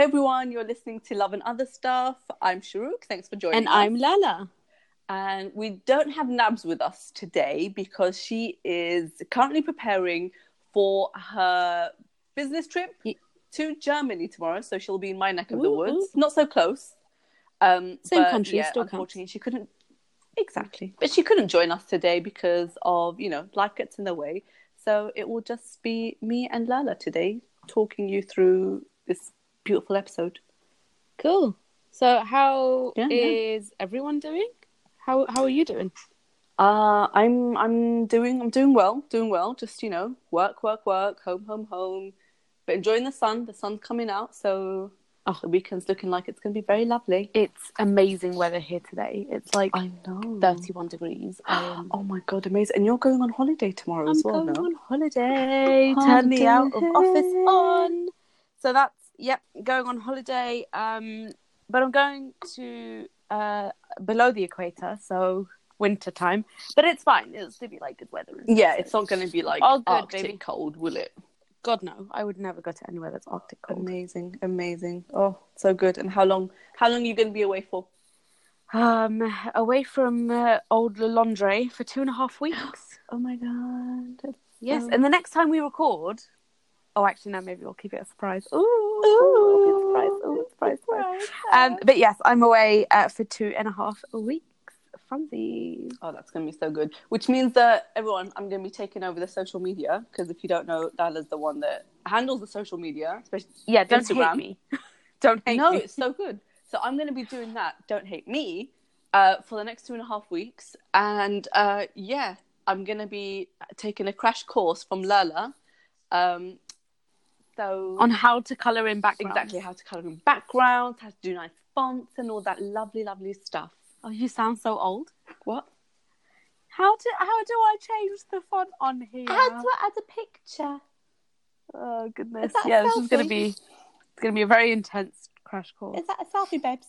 Hey everyone, you're listening to Love and Other Stuff. I'm Sharuk. Thanks for joining And us. I'm Lala. And we don't have Nabs with us today because she is currently preparing for her business trip to Germany tomorrow. So she'll be in my neck of the woods. ooh. Not so close. Um, Same but, country, yeah, still counts. unfortunately, she couldn't. Exactly, but she couldn't join us today because of you know life gets in the way. So it will just be me and Lala today talking you through this beautiful episode. Cool. So how is Yeah, yeah. everyone doing? How how are you doing? Uh, I'm I'm doing I'm doing well, doing well. Just you know, work, work, work, home, home, home. But enjoying the sun. The sun's coming out, so Oh. the weekend's looking like it's going to be very lovely. It's amazing weather here today. It's like I know. 31 degrees. Am Oh my god, amazing! And you're going on holiday tomorrow I'm as well, going no? on holiday. Turn the out of office on. So that's yep, going on holiday. Um, but I'm going to uh below the equator, so winter time. But it's fine. It'll still be like good weather. Yeah, it's not going to be like All good, Arctic baby. cold, will it? God no, I would never go to anywhere that's Arctic cold. Amazing, amazing. Oh, so good. And how long? How long are you going to be away for? Um, away from uh, old laundry for two and a half weeks. Oh my god. yes, Oh. and the next time we record, oh, actually, no, maybe we'll keep it a surprise. Ooh, Ooh. surprise! Ooh, surprise! surprise. Um, but yes, I'm away uh, for two and a half weeks. Funsies. Oh, that's going to be so good. Which means that everyone, I'm going to be taking over the social media because if you don't know, Lala's the one that handles the social media, especially Yeah, don't Instagram. hate me. don't hate no, me. it's so good. So I'm going to be doing that. Don't hate me uh, for the next two and a half weeks, and uh, yeah, I'm going to be taking a crash course from Lala. Um, so On how to color in background. exactly how to color in backgrounds, how to do nice fonts, and all that lovely, lovely stuff. Oh, you sound so old. What? How do how do I change the font on here? How to add a picture. Oh goodness! Yeah, this is gonna be it's gonna be a very intense crash course. Is that a selfie, babes?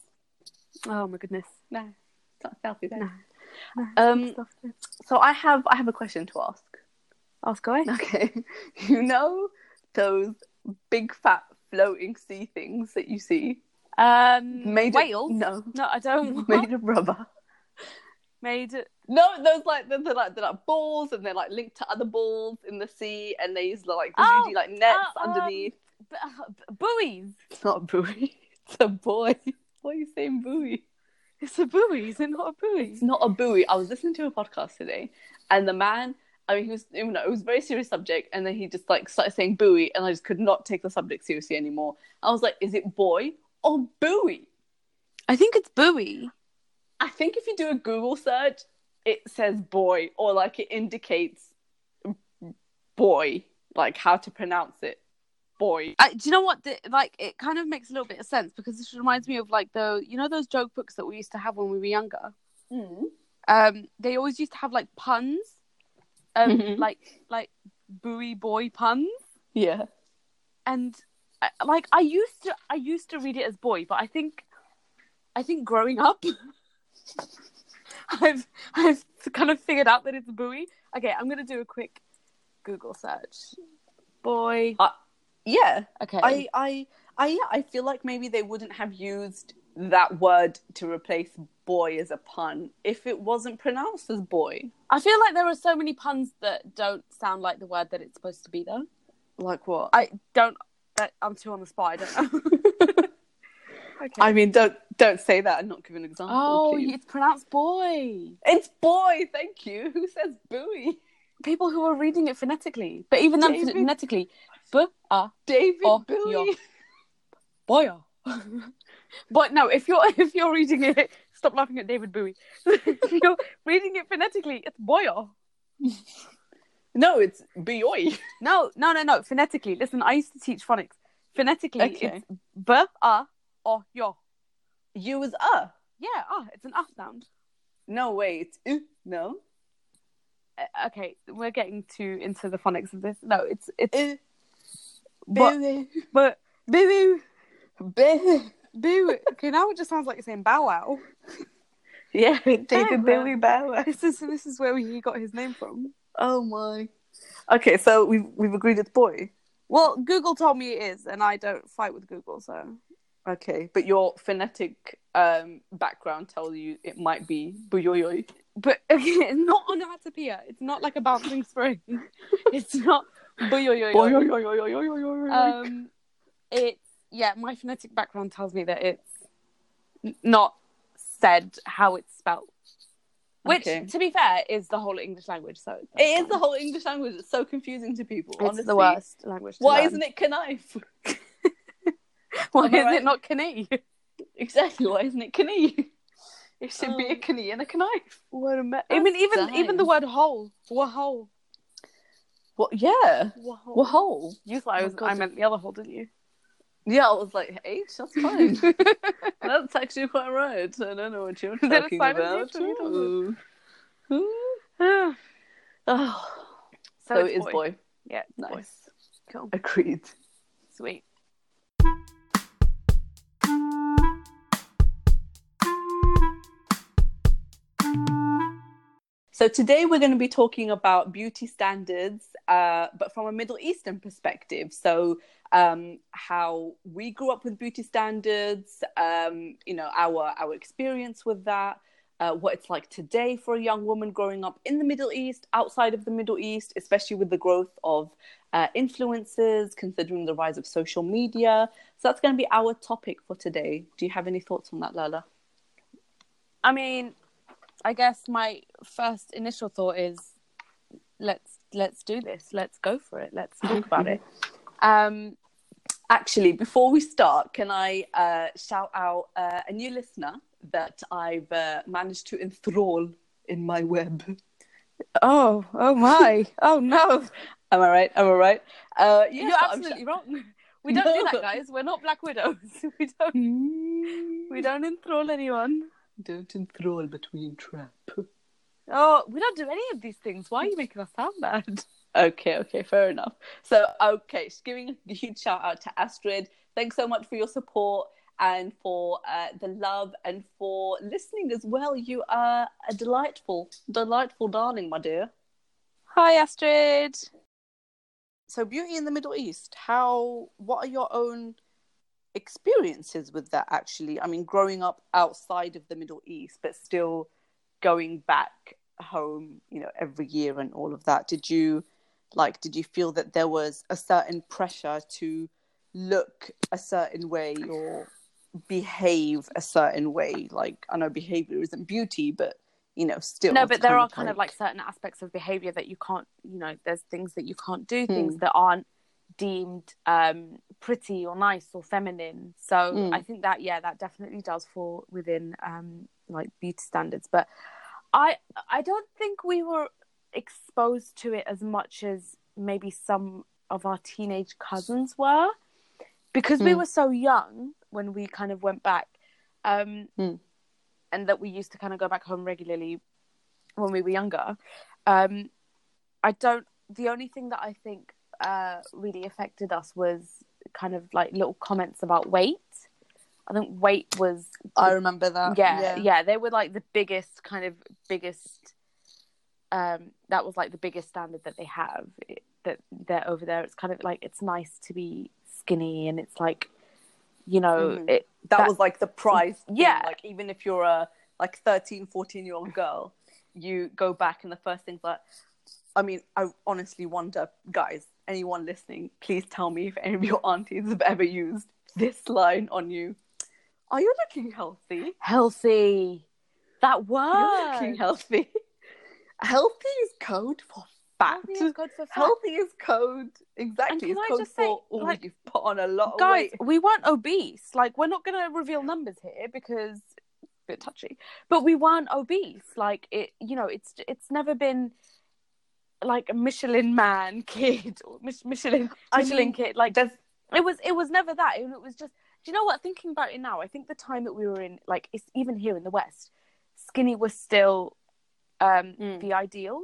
Oh my goodness! No, it's not a selfie, babes. No. Um, so I have I have a question to ask. Ask away. Okay, you know those big fat floating sea things that you see Um, made whales? Of, no, No, I don't. made of rubber. Made of No, those like they're, they're like they're like balls and they're like linked to other balls in the sea and they use like Oh, like nets uh, um, underneath. b- uh, b- buoys. It's not a buoy. It's a boy. Why are you saying buoy? It's a buoy. Is it not a buoy? It's not a buoy. I was listening to a podcast today, and the man, I mean, he was, you know, it was a very serious subject, and then he just like started saying buoy, and I just could not take the subject seriously anymore. I was like, is it boy or buoy? I think it's buoy. I think if you do a Google search, it says boy, or like it indicates boy, like how to pronounce it. Boy. I, do you know what? The, like, it kind of makes a little bit of sense because this reminds me of like the you know those joke books that we used to have when we were younger. Um, they always used to have like puns, um, Mhm. like like buoy boy puns, Yeah. and I, like I used to I used to read it as boy, but I think I think growing up, I've I've kind of figured out that it's buoy. Okay, I'm gonna do a quick Google search. Boy. Yeah. Okay. I, I, I, yeah, I feel like maybe they wouldn't have used that word to replace boy is a pun if it wasn't pronounced as boy. I feel like there are so many puns that don't sound like the word that it's supposed to be, though. Like what? I don't. That, I'm too on the spot. I don't know. okay. I mean, don't don't say that and not give an example. oh, please. it's pronounced boy. it's boy. Thank you. Who says buoy? People who are reading it phonetically, but even then David- phonetically, b a ah, David Oh, Bowie. boy. but no, if you're if you're reading it, stop laughing at David Bowie. you're reading it phonetically, it's boyo. No, it's boy. No, no, no, no. Phonetically, listen. I used to teach phonics. Phonetically, Okay. it's b a o yo. You was uh. Yeah, ah, it's an ah sound. No, wait. It's uh, no. Uh, okay, we're getting too into the phonics of this. No, it's it's Uh, but Bowie. but boo Bowie. Boo. Okay, now it just sounds like you're saying Bow Wow. Yeah, David Bowie Bow Wow. This is this is where he got his name from. Oh my. Okay, so we've we've agreed it's boy. Well, Google told me it is, and I don't fight with Google, so. Okay, but your phonetic um, background tells you it might be buyoyoy. But okay, not onomatopoeia. It's not like a bouncing spring. it's not buyoyoy. Um, it uh, yeah. My phonetic background tells me that it's not said how it's spelled. Which, Okay. to be fair, is the whole English language. So It is the whole English language. It's so confusing to people. It's honestly. the worst language. Why learn. isn't it knife? Why is right? it not Canee? Exactly. Why isn't it knee? It should be a Um, knee and a knife. What a me- I mean, even even the word hole. Wahole. What? Yeah. Wahole. What hole? You thought I Oh was. my God. I meant the other hole, didn't you? Yeah, I was like, hey, that's fine. that's actually quite right. I don't know what you're Is talking about. Ooh. Ooh. so, Oh. So, it it's is boy. Yeah, it's boy. Nice. Cool. Agreed. Sweet. So today we're going to be talking about beauty standards, uh, but from a Middle Eastern perspective. So um, how we grew up with beauty standards, um, you know, our our experience with that, uh, what it's like today for a young woman growing up in the Middle East, outside of the Middle East, especially with the growth of uh, influencers, considering the rise of social media. So that's going to be our topic for today. Do you have any thoughts on that, Lala? I mean, I guess my first initial thought is let's let's do this. Let's go for it. Let's talk about it. Um, Actually, before we start, can I uh, shout out uh, a new listener that I've uh, managed to enthrall in my web? oh, oh my, oh no! Am I right? Am I right? Uh, yeah, You're absolutely wrong. We don't do that, guys. We're not Black Widows. We don't. We don't enthrall anyone. Don't enthrall, but we entrap. Oh, we don't do any of these things. Why are you making us sound bad? Okay, okay, fair enough. So, okay, just giving a huge shout out to Astrid. Thanks so much for your support and for uh, the love and for listening as well. You are a delightful, delightful darling, my dear. Hi, Astrid. so beauty in the middle east how what are your own experiences with that actually i mean growing up outside of the middle east but still going back home you know every year and all of that did you like did you feel that there was a certain pressure to look a certain way or behave a certain way like i know behavior isn't beauty but you know still no, but there are kind of like certain aspects of behavior that you can't, you know, there's things that you can't do, things that aren't deemed um, pretty or nice or feminine. So Mm. I think that, yeah, that definitely does fall within um, like beauty standards. But I, I don't think we were exposed to it as much as maybe some of our teenage cousins were, because we Mm. were so young when we kind of went back. Um, Mm. and that we used to kind of go back home regularly when we were younger. Um, I don't. The only thing that I think uh, really affected us was kind of like little comments about weight. I think weight was i remember that yeah, yeah they were like the biggest kind of biggest um that was like the biggest standard that they have it, that they're over there it's kind of like it's nice to be skinny and it's like you know Mhm. it that, that- was like the prize thing. Yeah. like even if you're a like 13 14 year old girl you go back and the first thing's like i mean i honestly wonder guys anyone listening please tell me if any of your aunties have ever used this line on you are you looking healthy healthy that you're word looking healthy healthy is code for fat. Healthy is good for fat. healthy is code exactly can it's I code just say, for oh like, you've put on a lot of guys we weren't obese. Like we're not going to reveal numbers here because it's a bit touchy. But we weren't obese. Like it you know it's it's never been like a michelin man kid or Mich- michelin I michelin mean, kid. Like there's it was it was never that. It, it was just do you know what? Thinking about it now i think the time that we were in like it's even here in the west skinny was still um Mm. the ideal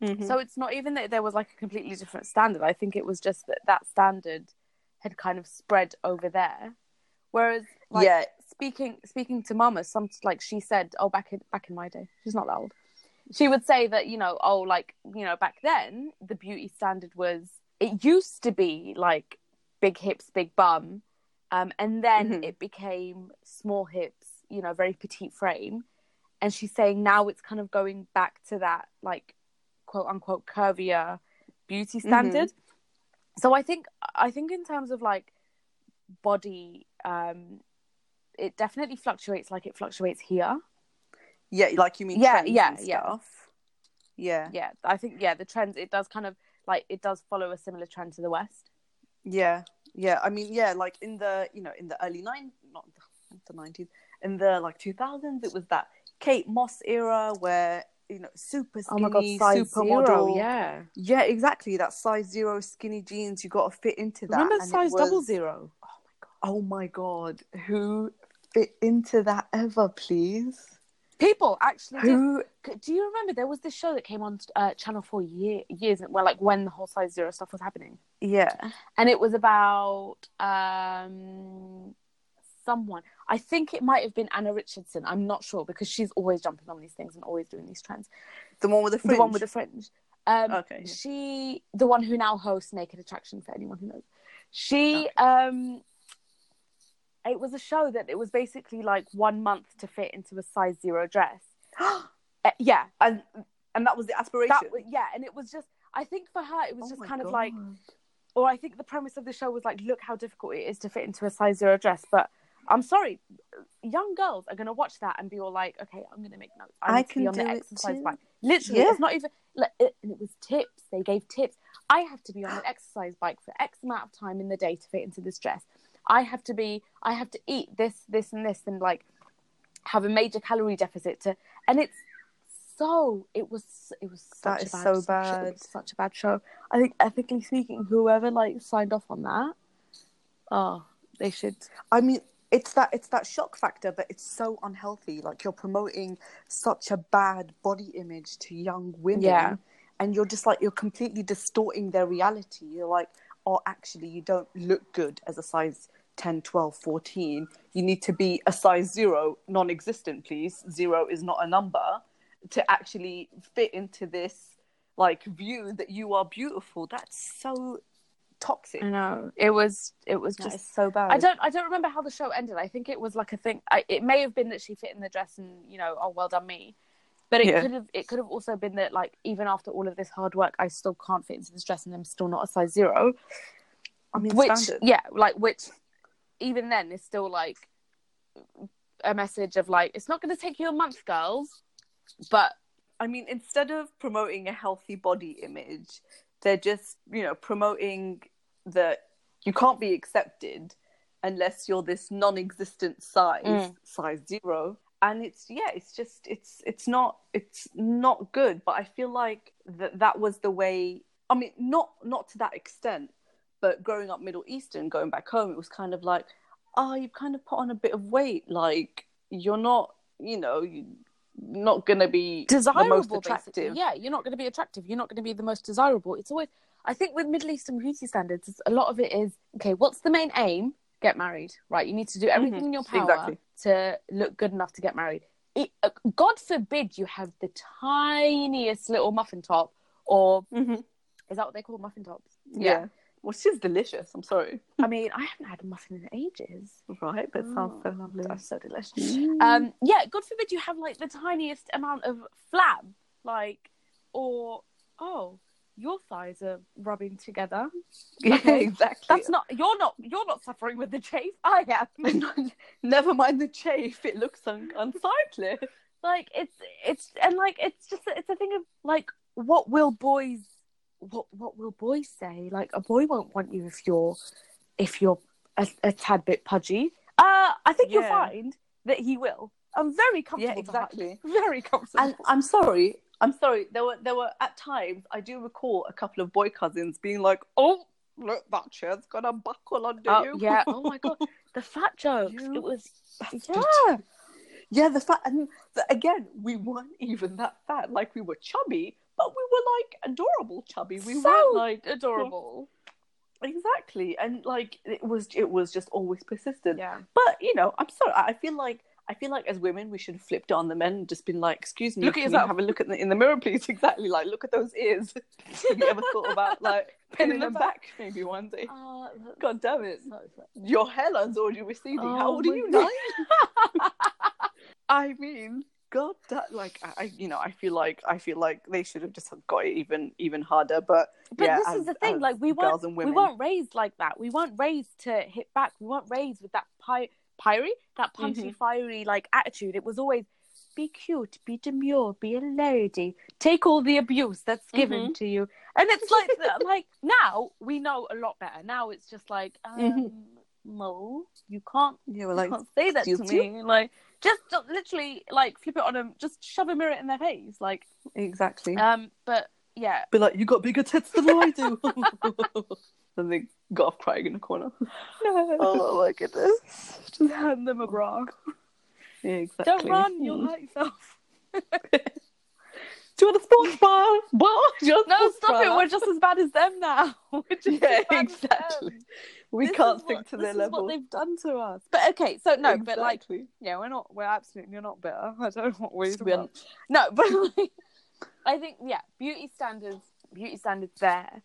Mhm. so it's not even that there was like a completely different standard. I think it was just that that standard had kind of spread over there. Whereas, like, yeah speaking speaking to Mama, some like she said, oh, back in back in my day, she's not that old. She would say that you know, oh, like you know, back then the beauty standard was it used to be like big hips, big bum, Um, and then Mhm. it became small hips, you know, very petite frame. And she's saying now it's kind of going back to that, like, quote unquote, curvier beauty standard. So I think, I think in terms of like body, um, it definitely fluctuates like it fluctuates here. Yeah, like you mean Yeah, trends yeah, yeah. Yeah. Yeah, I think yeah, the trends it does kind of like it does follow a similar trend to the West. Yeah, yeah. I mean, yeah, like in the you know in the early nine, not the, not the nineties, in the like two thousands, it was that Kate Moss era where you know super Oh skinny, supermodel. yeah. yeah, exactly. That size zero skinny jeans, you got to fit into that. Remember and size double was- zero? Oh my god, who fit into that ever, please? People actually did. Who? Do you remember there was this show that came on uh, Channel Four year, years well, like when the whole size zero stuff was happening, Yeah, and it was about um someone. I think it might have been Anna Richardson. I'm not sure because she's always jumping on these things and always doing these trends. the one with the fringe. The one with the fringe. Um, Okay, yeah. She, the one who now hosts Naked Attraction, for anyone who knows. She, um, it was a show that it was basically like one month to fit into a size zero dress. Uh, yeah, and and that was the aspiration. that yeah, and it was just. I think for her, it was Oh just kind of like, or I think the premise of the show was like, look how difficult it is to fit into a size zero dress. But I'm sorry, young girls are going to watch that and be all like, okay, I'm going to make notes. I, I to be on the do it exercise too. bike. Literally, Yeah. it's not even. Like, it, and it was tips. They gave tips. I have to be on an exercise bike for X amount of time in the day to fit into this dress. I have to be. I have to eat this, this, and this, and like have a major calorie deficit to. And it's so. It was. It was such That a is bad, so such bad. was such a bad show. I think ethically speaking, whoever like signed off on that, oh, they should. I mean, it's that it's that shock factor, but it's so unhealthy. Like you're promoting such a bad body image to young women, Yeah. and you're just like you're completely distorting their reality. You're like, oh, actually, you don't look good as a size 10, 12, 14. You need to be a size zero, non-existent, please. Zero is not a number to actually fit into this like view that you are beautiful. That's so toxic. I know it was. It was That just so bad. I don't I don't remember how the show ended. I think it was like a thing. I, it may have been that she fit in the dress and you know, oh well done me. But it Yeah. could have it could have also been that like even after all of this hard work, I still can't fit into this dress and I'm still not a size zero. I mean, which standard. yeah, like which even then is still like a message of like it's not going to take you a month, girls. But I mean, instead of promoting a healthy body image, they're just, you know, promoting that you can't be accepted unless you're this non-existent size, Mm. size zero. And it's yeah, it's just it's it's not it's not good. But I feel like that that was the way. I mean, not not to that extent, but growing up Middle Eastern, going back home, it was kind of like, oh, you've kind of put on a bit of weight. Like you're not, you know, you not gonna be the desirable, attractive. Yeah, you're not going to be attractive. You're not going to be the most desirable. It's always, I think, with Middle Eastern beauty standards, a lot of it is okay. What's the main aim? Get married, right? You need to do everything in your power Exactly. to look good enough to get married. It, uh, God forbid you have the tiniest little muffin top, or Mhm. is that what they call muffin tops? Yeah. Which is delicious. I'm sorry. I mean, I haven't had a muffin in ages. Right, but it sounds so Oh, lovely. That's so delicious. Mm. Um, yeah, God forbid you have like the tiniest amount of flab, like, or oh, your thighs are rubbing together. yeah, okay. exactly. That's not you're not you're not suffering with the chafe. I am. Never mind the chafe. It looks un- unsightly. like it's it's and like it's just it's a thing of like what will boys what what will boys say? Like a boy won't want you if you're if you're a, a tad bit pudgy. Uh, I think you'll find that he will. I'm very comfortable. Yeah, exactly. Very comfortable. And I'm sorry. I'm sorry. There were there were at times I do recall a couple of boy cousins being like, "Oh, look, that chair's got a buckle under Oh you." yeah! Oh my god, the fat jokes. You It was yeah. Yeah, the fat, and the, again, we weren't even that fat. Like we were chubby, but we were like adorable chubby. We so weren't like adorable. exactly, and like it was, it was just always persistent. Yeah. But you know, I'm sorry. I feel like I feel like as women, we should have flipped on the men and just been like, "Excuse me, Look at can you yourself." have a look at the, in the mirror, please." Exactly, like look at those ears. have you ever thought about like pinning them back maybe one day. Oh, that's God damn it. Your hairline's already receding. How Oh old are oh you? God. Nine? I mean, God, that like I, you know, I feel like I feel like they should have just got it even even harder. But But yeah, this as- is the thing, like we weren't we weren't raised like that. We weren't raised to hit back. We weren't raised with that pie pyry, that punchy, Mhm. fiery like attitude. It was always be cute, be demure, be a lady, take all the abuse that's given Mm-hmm. to you. And it's like like now we know a lot better. Now it's just like um, Mhm. no, you can't Yeah, we're you like, can't say that to excuse you? me. Like just, literally like flip it on them, just shove a mirror in their face. Like exactly. um but yeah. Be like, you got bigger tits than I do. and they got off crying in the corner. No. Oh my goodness. Just hand them a bra. Yeah, exactly. Don't run, you'll hurt yourself. Do you want a sports bar? What? Do you want a No, stop it. We're just as bad as them now. We're just as Yeah, exactly. them. We This can't think what- to this their is level. what they've done to us. But okay, so no, but like, Exactly. yeah, we're not. We're absolutely not bitter. I don't know what we're We're- about. No, but like, I think yeah, beauty standards, beauty standards there.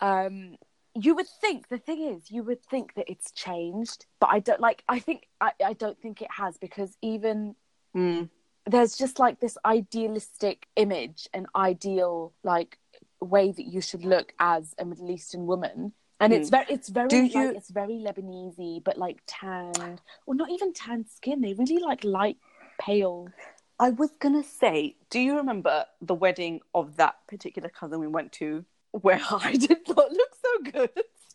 Um, you would think the thing is, you would think that it's changed, but I don't like. I think I, I don't think it has because even Mm. there's just like this idealistic image and ideal like way that you should look as a Middle Eastern woman. And it's very, it's very, Do like, it's very Lebanese, but like tanned, or not even tanned skin. They really like light, pale. I was gonna say, do you remember the wedding of that particular cousin we went to, where I did not look so good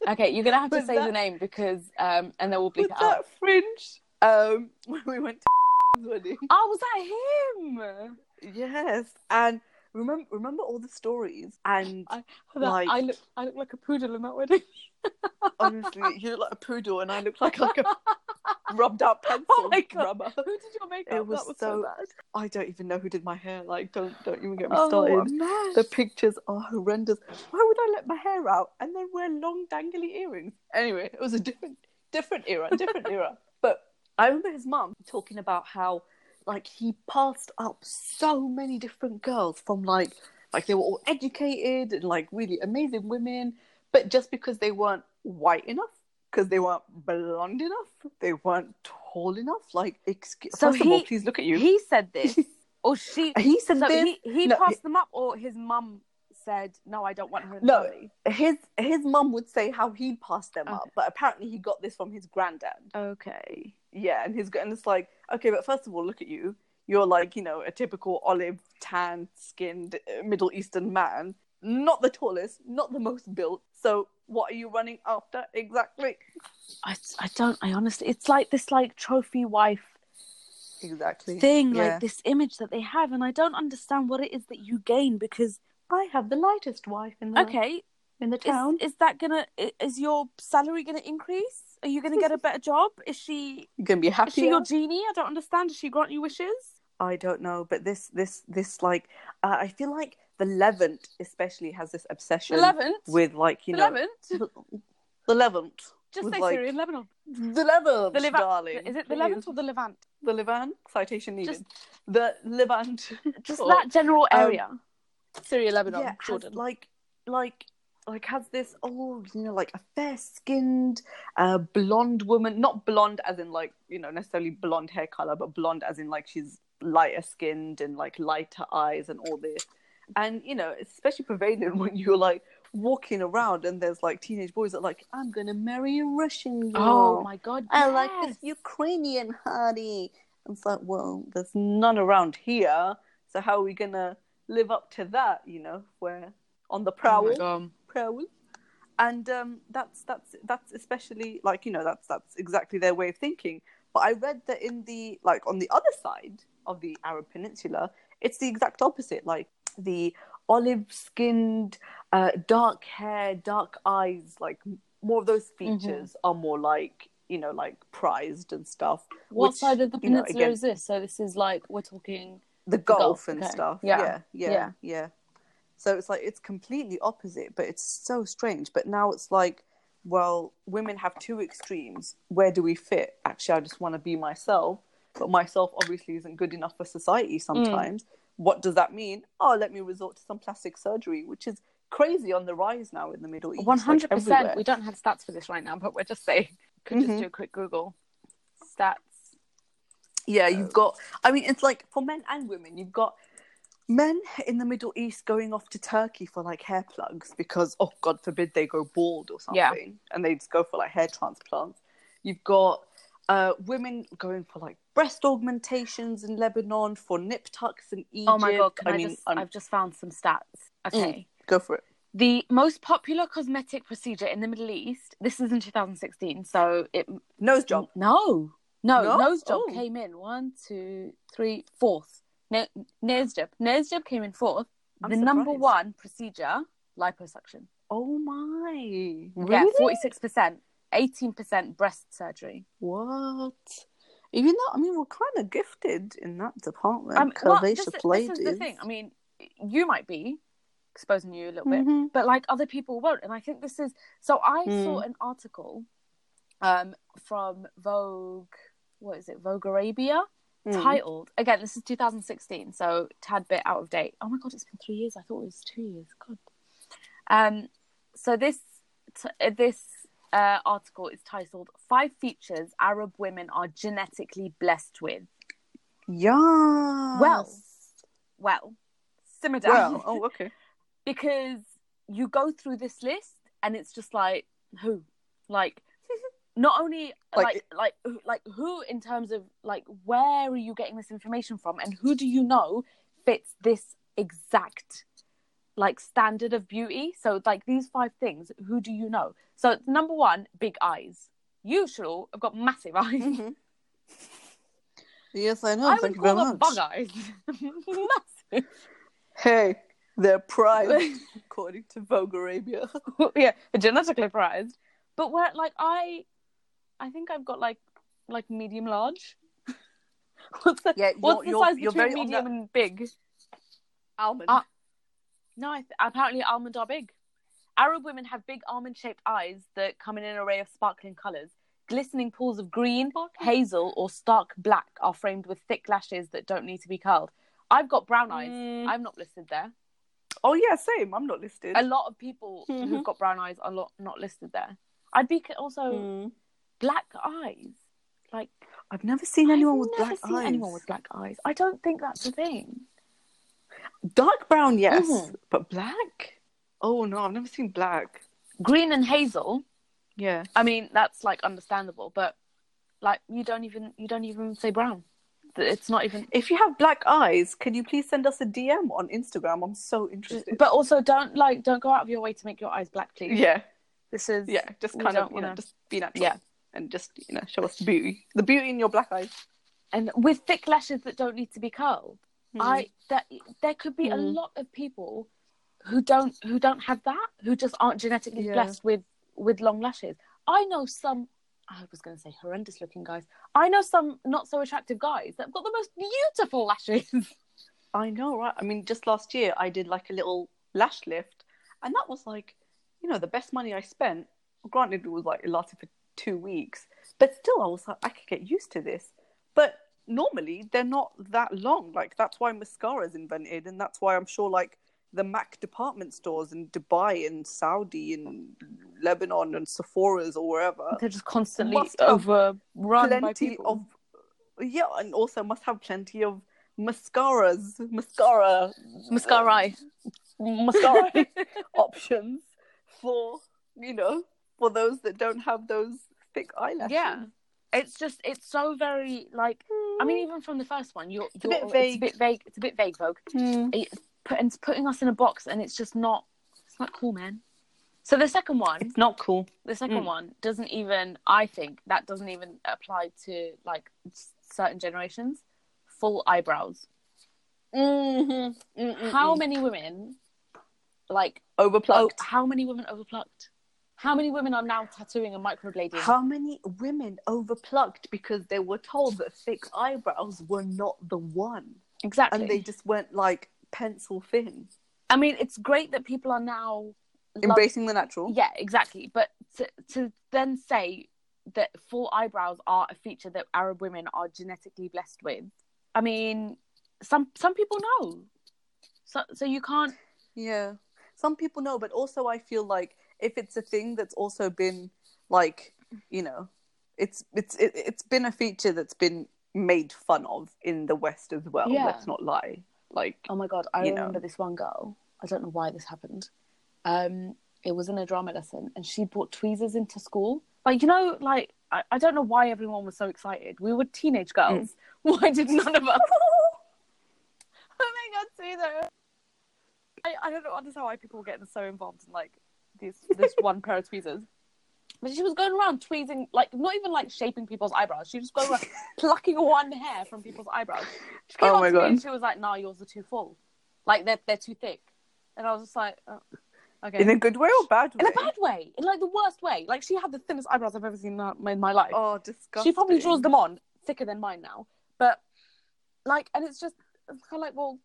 Okay, you're gonna have to With say that- the name because, um, and then we'll bleep it that out. fringe? Um, when we went to wedding. Oh, was that him? Yes, and remember remember all the stories and I- That, Like- I look, I look like a poodle in that wedding. honestly, you look like a poodle, and I look like like a rubbed out oh pencil Oh my God. rubber. Who did your makeup? It was that was so, so- bad. I don't even know who did my hair. Like, don't don't even get me Oh, started. The pictures are horrendous. Why would I let my hair out and then wear long dangly earrings? Anyway, it was a different different era, different era. But I remember his mum talking about how like he passed up so many different girls from like like they were all educated and like really amazing women, but just because they weren't white enough, because they weren't blonde enough, they weren't tall enough. Like, excuse, So first of all, he- please look at you. He said this, or she. He said so this. he he No, passed them up, or his mum said, "No, I don't want her." In No. the family." his his mum would say how he passed them up, but apparently he got this from his granddad. Okay. Yeah, and he's and it's like okay, but first of all, look at you. You're like you know a typical olive tan skinned uh, Middle Eastern man, not the tallest, not the most built. So what are you running after exactly? I, I don't. I honestly, it's like this like trophy wife Exactly thing, Yeah. like this image that they have, and I don't understand what it is that you gain because I have the lightest wife in the okay, in the town. is that gonna is your salary gonna increase? Are you gonna get a better job? Is she gonna be happy? is she your genie? I don't understand. Does she grant you wishes? I don't know, but this this this like uh, I feel like the Levant especially has this obsession Eleventh with like you know Eleventh. the, the Levant. Just say like, Syria and Lebanon. The Levant, The Levant. darling. Is it the please. Levant or the Levant? The Levant citation needed. Just- the Levant. Just that general um, area. Syria, Lebanon, yeah, has, Jordan. like like like has this old, you know like a fair skinned uh blonde woman not blonde as in like you know necessarily blonde hair color but blonde as in like she's lighter skinned and like lighter eyes and all this and you know especially prevalent when you're like walking around and there's like teenage boys that are like i'm gonna marry a russian girl oh my god! I like this. Ukrainian. And it's like, well, there's none around here. So how are we gonna live up to that? You know, we're on the Oh prowl, God. Prowl. And um, that's that's that's especially like you know that's that's exactly their way of thinking. But I read that in the like on the other side of the Arab Peninsula, it's the exact opposite. Like the olive-skinned, uh, dark hair, dark eyes, like more of those Mm-hmm. features are more like you know like prized and stuff. What which, side of the you know, peninsula again, is this? So this is like we're talking. the Gulf, Gulf, and okay. stuff. Yeah. Yeah. yeah, yeah, Yeah. So it's like it's completely opposite, but it's so strange. But now it's like, well, women have two extremes. Where do we fit? Actually, I just want to be myself, but myself obviously isn't good enough for society sometimes. What does that mean? Oh, let me resort to some plastic surgery, which is crazy on the rise now in the Middle East. Hundred percent. We don't have stats for this right now, but we're just saying. Could just Mhm. do a quick Google. Stats. Yeah, you've got. I mean, it's like for men and women. You've got men in the Middle East going off to Turkey for like hair plugs because, oh God forbid, they go bald or something, Yeah. and they just go for like hair transplants. You've got uh, women going for like breast augmentations in Lebanon for nip tucks in Egypt. Oh my god! Can I, mean, just? I've just found some stats. Okay. go for it. The most popular cosmetic procedure in the Middle East. This is in 2016, so it Nose job. No, no, No? nose job Oh. came in one, two, three, fourth. No, nose job, nose job came in fourth. I'm the number one procedure, liposuction. Oh my! Yeah, forty six percent, eighteen percent breast surgery. What? Even though I mean we're kind of gifted in that department, Um, well, this, this is the thing. I mean, you might be exposing you a little bit, Mhm. but like other people won't. And I think this is so. I Mm. saw an article um, from Vogue. What is it? Vogue Arabia. Mm. titled again this is 2016 so tad bit out of date oh my god it's been three years i thought it was two years god um so this t- this uh, article is titled five features arab women are genetically blessed with Yeah. well well simmer down well. Oh, okay. because you go through this list and it's just like who like not only Like, like like who- like who in terms of like where are you getting this information from and who do you know fits this exact like standard of beauty so like these five things who do you know so number one big eyes you should all have got massive eyes Mhm. Yes, I know. i Thank would you call them bug eyes massive Hey, they're prized according to Vogue Arabia. yeah, genetically prized. But where like I, I think I've got like like medium large. what's the Yeah, what's the size you're between medium that- and big? Almond. Ah. No, I th- apparently almond are big. Arab women have big almond-shaped eyes that come in an array of sparkling colors. Glistening pools of green, hazel, or stark black are framed with thick lashes that don't need to be curled. I've got brown eyes. Mm. I'm not listed there. Oh yeah, same. I'm not listed. A lot of people Mhm. who've got brown eyes are not, not listed there. I'd be also Mm. Black eyes. Like I've never seen anyone I've with never black seen eyes. anyone with black eyes. I don't think that's a thing. Dark brown, yes, Mhm. but black. Oh no, I've never seen black. Green and hazel. Yeah. I mean, that's like understandable, but like you don't even you don't even say brown. It's not even. If you have black eyes, can you please send us a DM on Instagram? I'm so interested. But also, don't like don't go out of your way to make your eyes black, please. yeah, This is yeah, just kind of you know, just be natural. Yeah. And just you know, show us the beauty, the beauty in your black eyes. and with thick lashes that don't need to be curled. Hmm. I that there could be a Mm. lot of people who don't who don't have that who just aren't genetically Yeah. blessed with with long lashes. I know some. I was going to say horrendous looking guys. I know some not so attractive guys that've got the most beautiful lashes. I know, right? I mean, just last year I did like a little lash lift, and that was like, you know, the best money I spent. Granted, it was like it lasted for two weeks, but still, I was like, I could get used to this. But normally, they're not that long. Like that's why mascara is invented, and that's why I'm sure like the Mac department stores in Dubai and Saudi and Lebanon and Sephora's or wherever They're just constantly overrun by plenty people. of yeah, and also must have plenty of mascaras, mascara, uh, mascara. mascara options for you know for those that don't have those thick eyelashes. yeah, it's just it's so very like. I mean, even from the first one, you're, a you're bit It's a vague. bit vague. It's a bit vague, Vogue. Hmm. It's put, and it's putting us in a box, and it's just not. It's not cool, man. So the second one, it's not cool. the second Mm. one doesn't even. I think that doesn't even apply to like certain generations. Full eyebrows. Mm-hmm. How many women, like, oh, overplucked? how many women overplucked? How many women are now tattooing and microblading? How many women overplucked because they were told that thick eyebrows were not the one, exactly. and they just went like pencil thin, I mean, it's great that people are now embracing the natural. Yeah, exactly. But to to then say that full eyebrows are a feature that Arab women are genetically blessed with, I mean, some some people know. So so you can't. Yeah. some people know, but also I feel like if it's a thing that's also been like, you know, it's it's it, it's been a feature that's been made fun of in the West as well. Yeah. Let's not lie. Like, Oh my god, I You know. remember this one girl. I don't know why this happened. Um, it was in a drama lesson, and she brought tweezers into school. Like you know, like I, I don't know why everyone was so excited. We were teenage girls. Why did none of us? oh my god, tweezers! I, I don't understand why people were getting so involved in like this this one pair of tweezers. But she was going around tweezing, like not even like shaping people's eyebrows. She was just going around plucking one hair from people's eyebrows. She came Oh up my to me God. and she was like, "No, yours are too full. Like they're they're too thick." And I was just like, oh, "Okay." in a good way or bad way? In a bad way, in like the worst way. Like she had the thinnest eyebrows I've ever seen in my- in my life. Oh, disgusting. she probably draws them on thicker than mine now. But like, and it's just it's kind of like, well,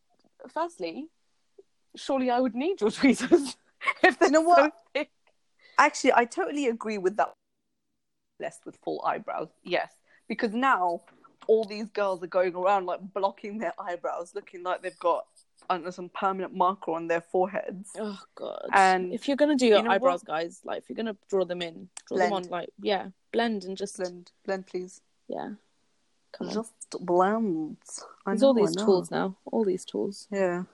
firstly, surely I would need your tweezers if they're You know so what? thick. Actually, I totally agree with that. Less with full eyebrows, yes, because now all these girls are going around like blocking their eyebrows, looking like they've got know, some permanent marker on their foreheads. Oh god! And if you're gonna do your you know eyebrows, what? guys, like if you're gonna draw them in, draw them on, like yeah, blend and just Blend, blend, please. yeah. Come on. Just blend. I There's know, all these tools now. All these tools. Yeah.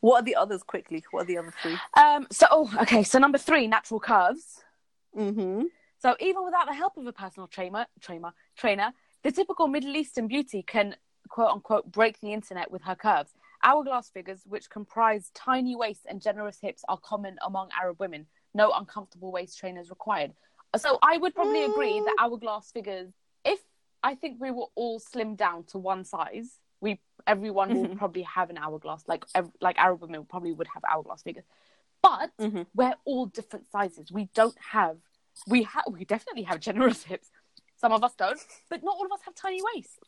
What are the others quickly? What are the other three? Um. So oh, okay. So number three, natural curves. Mm-hmm. So even without the help of a personal trainer, trainer, trainer, the typical Middle Eastern beauty can quote unquote break the internet with her curves. Hourglass figures, which comprise tiny waists and generous hips, are common among Arab women. No uncomfortable waist trainers required. So I would probably agree that hourglass figures, if I think we were all slimmed down to one size, we everyone will Mhm. probably have an hourglass. Like ev- like Arab women probably would have hourglass figures, but Mhm. we're all different sizes. We don't have we have we definitely have generous hips. Some of us don't, but not all of us have tiny waists.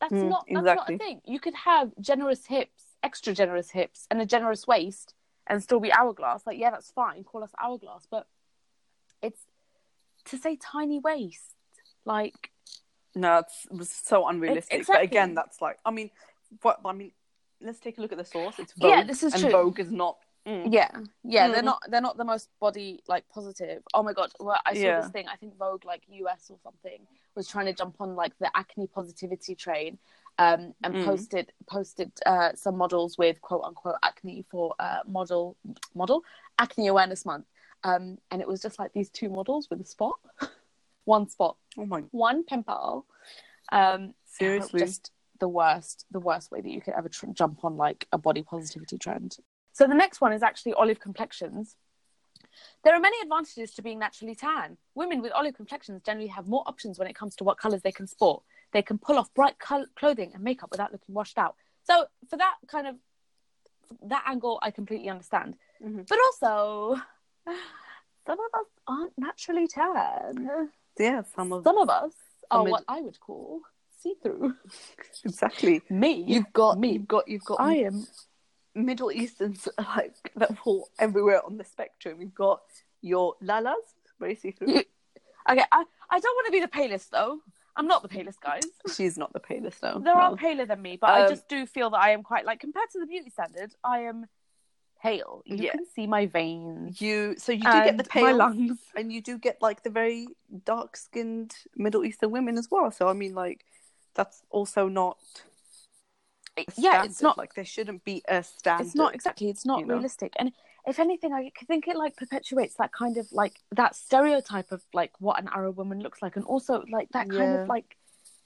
That's Mm, not that's exactly. not a thing. You could have generous hips, extra generous hips, and a generous waist, and still be hourglass. Like, yeah, that's fine. Call us hourglass, but it's to say tiny waist. Like, No, it's, it was so unrealistic. exactly. But again, that's like, I mean, what? I mean, let's take a look at the source. It's Vogue, Yeah, this is and true. Vogue is not. mm. yeah, yeah, they're Mm. not they're not the most body like positive. Oh my god, well, I saw Yeah. this thing. I think Vogue like US or something was trying to jump on like the acne positivity train, um, and Mm. posted posted uh, some models with quote unquote acne for uh, model model acne awareness month. Um, and it was just like these two models with a spot, one spot, Oh my, one pimple. Um, seriously. just the worst the worst way that you could ever tr- jump on like a body positivity trend. So the next one is actually olive complexions. There are many advantages to being naturally tan. Women with olive complexions generally have more options when it comes to what colors they can sport. They can pull off bright col- clothing and makeup without looking washed out. So for that kind of that angle i completely understand. Mhm. but also some of us aren't naturally tan yeah, some of some of us are Some what i would call see-through exactly. me You've got Me. You've got. You've got. I am. Middle Easterns like that fall everywhere on the spectrum. You've got your lalas, very see through. Okay, I, I don't want to be the palest though. I'm not the palest, guys. She's not the palest though. There are paler than me, but I Um, just do feel that I am quite like compared to the beauty standard. I am pale. You Yeah. can see my veins. You so you do get the my pale lungs. and you do get like the very dark skinned Middle Eastern women as well. So I mean, like that's also not. Yeah, it's not. like there shouldn't be a standard. It's not exactly. It's not you know? realistic. And if anything, I think it like perpetuates that kind of like that stereotype of like what an Arab woman looks like, and also like that kind Yeah. of like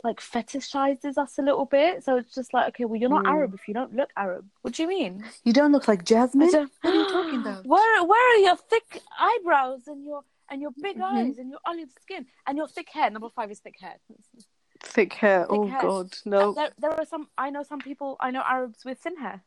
like fetishizes us a little bit. So it's just like, okay, well, you're not Mm. Arab if you don't look Arab. What do you mean? You don't look like Jasmine. What are you talking about? Where where are your thick eyebrows and your and your big Mhm. eyes and your olive skin and your thick hair? Number five is thick hair. Thick hair. oh hair. God, no. There there are some. I know some people. I know Arabs with thin hair.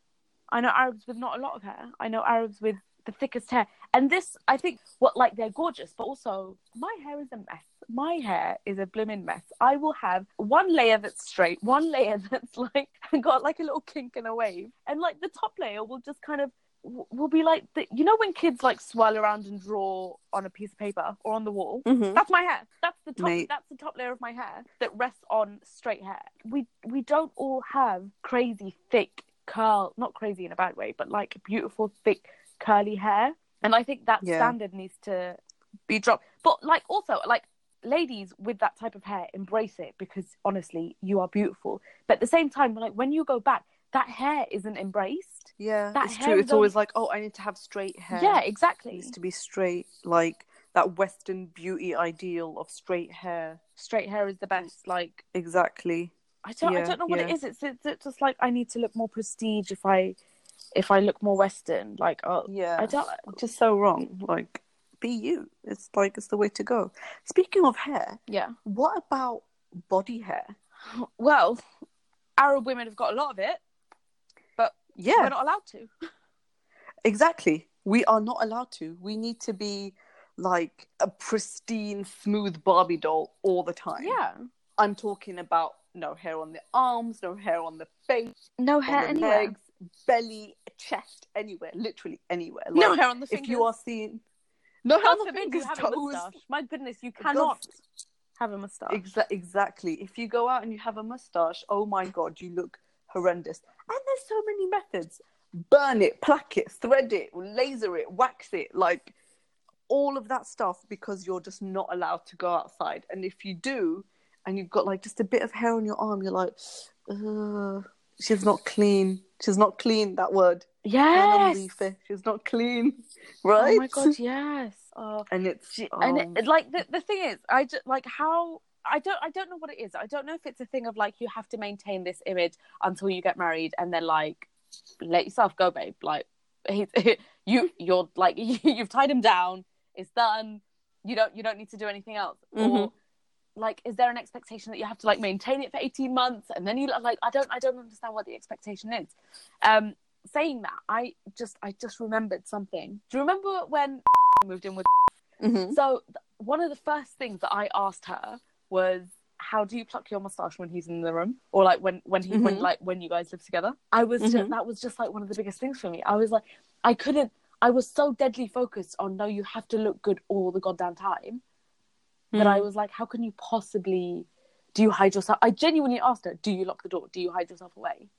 I know Arabs with not a lot of hair. I know Arabs with the thickest hair. And this, I think, what like they're gorgeous, but also my hair is a mess. My hair is a blooming mess. I will have one layer that's straight, one layer that's like got like a little kink and a wave, and like the top layer will just kind of will be like the, you know when kids like swirl around and draw on a piece of paper or on the wall. Mhm. That's my hair. That's the top. Mate. That's the top layer of my hair that rests on straight hair. We we don't all have crazy thick curl. Not crazy in a bad way, but like beautiful thick curly hair, and I think that Yeah. standard needs to be dropped. But like also like ladies with that type of hair embrace it because honestly you are beautiful. But at the same time, like when you go back, that hair isn't embraced. Yeah, That it's true. It's always like, oh, I need to have straight hair. Yeah, It exactly. needs to be straight, like that Western beauty ideal of straight hair. Straight hair is the best. Like Exactly. I don't I don't know what yeah. is. It's, it's it's just like I need to look more prestige if I if I look more Western. Like oh Yeah. I don't Just so wrong. Like, be you. It's like it's the way to go. Speaking of hair, yeah. what about body hair? Well, Arab women have got a lot of it. But yeah, We're not allowed to. exactly. We are not allowed to. We need to be like a pristine, smooth Barbie doll all the time. Yeah. I'm talking about no hair on the arms, no hair on the face, No on hair the anywhere. legs, belly, chest, anywhere, literally anywhere. no hair on the if you are seeing no hair on the fingers, have a toes. My goodness, you cannot have a moustache. Exa- exactly. If you go out and you have a mustache, oh my god, you look horrendous. And there's so many methods: burn it, plaque it, thread it, laser it, wax it, like all of that stuff. Because you're just not allowed to go outside. And if you do, and you've got like just a bit of hair on your arm, you're like, Ugh, she's not clean. She's not clean. That word. Yes. Leafy. She's not clean. Right? Oh my god, yes. Oh. And it's She- oh, and it, like the, the thing is i just like how i don't i don't know what it is i don't know if it's a thing of like you have to maintain this image until you get married and then like let yourself go babe like he, you you're like you've tied him down it's done you don't you don't need to do anything else or Mhm. like is there an expectation that you have to like maintain it for 18 months and then you like i don't i don't understand what the expectation is um saying that i just i just remembered something do you remember when we moved in with Mhm. so th- one of the first things that I asked her was, "How do you pluck your mustache when he's in the room, or like when when he when Mhm. like when you guys live together?" I was just, Mhm. that was just like one of the biggest things for me. I was like, I couldn't. I was so deadly focused on no, you have to look good all the goddamn time that I Mm. was like, how can you possibly? Do you hide yourself? I genuinely asked her, "Do you lock the door? Do you hide yourself away?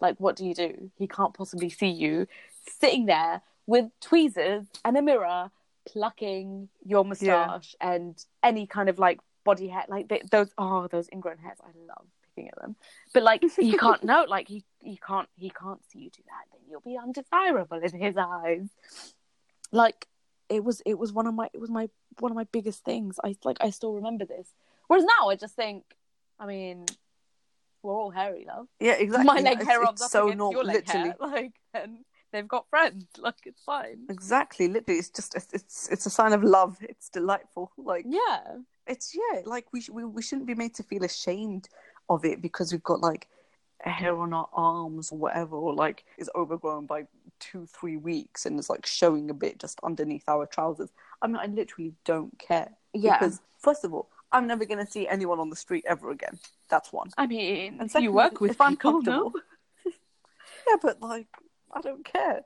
Like, what do you do? He can't possibly see you sitting there with tweezers and a mirror, plucking your mustache and any kind of like body hair, like th those. Oh, those ingrown hairs! I love picking at them. But like, he can't know. Like, he he can't he can't see you do that. Then you'll be undesirable in his eyes. Like, it was it was one of my it was my one of my biggest things. I like I still remember this. Whereas now I just think, I mean, we're all hairy, love. Yeah, exactly. My leg It's- hair it's rubs up so against normal, your leg literally. hair, like, and they've got friends. Like, it's fine. Exactly, literally, it's just it's it's, it's a sign of love. It's delightful. Like Yeah, it's yeah, like we sh- we we shouldn't be made to feel ashamed of it because we've got like a hair on our arms or whatever, or like is overgrown by two three weeks and is like showing a bit just underneath our trousers. I mean, I literally don't care. yeah. Because first of all, I'm never gonna see anyone on the street ever again. That's one. I mean, And you work with if I'm comfortable, no? yeah, but like I don't care.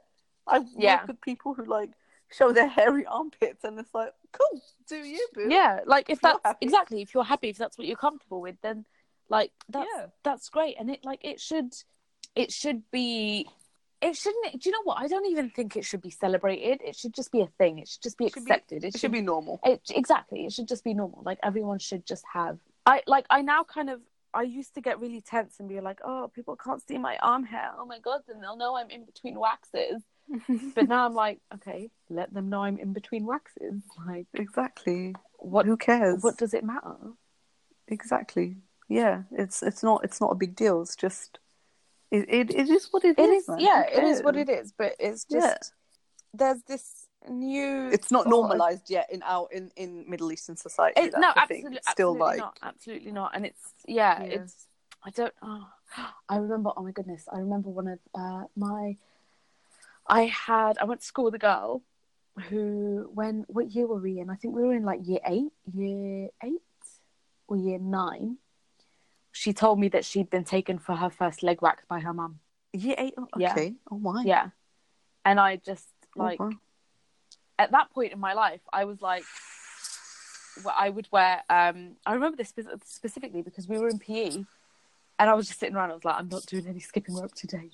I Yeah. work with people who like show their hairy armpits, and it's like, cool, do you, boo? Yeah, like if If that's happy. exactly if you're happy, if that's what you're comfortable with, then like that's Yeah. that's great. And it like it should it should be it shouldn't do you know what? I don't even think it should be celebrated. It should just be a thing. It should just be It should be- accepted. It should be normal. it exactly it should just be normal like everyone should just have i like i now kind of i used to get really tense and be like oh people can't see my arm hair oh my god then they'll know i'm in between waxes but now i'm like okay let them know i'm in between waxes like exactly. what Who cares? what does it matter Exactly. Yeah, it's it's not it's not a big deal. It's just it it, it is what it is man. yeah it is what it is but it's just Yeah. there's this new It's not oh, normalized yet in our in in Middle Eastern society. It, no, absolutely. It's still absolutely like not, absolutely not. And it's yeah, Yeah. it's I don't. Oh, I remember. Oh my goodness, I remember one of uh, my. I had I went to school with a girl who when what year were we in? I think we were in like year eight, year eight or year nine. She told me that she'd been taken for her first leg wax by her mum. year eight. oh, Yeah. Okay. Oh my. Yeah, and I just Oh, like wow. At that point in my life, I was like, well, I would wear. Um, I remember this specifically because we were in PE, and I was just sitting around. I was like, I'm not doing any skipping rope today.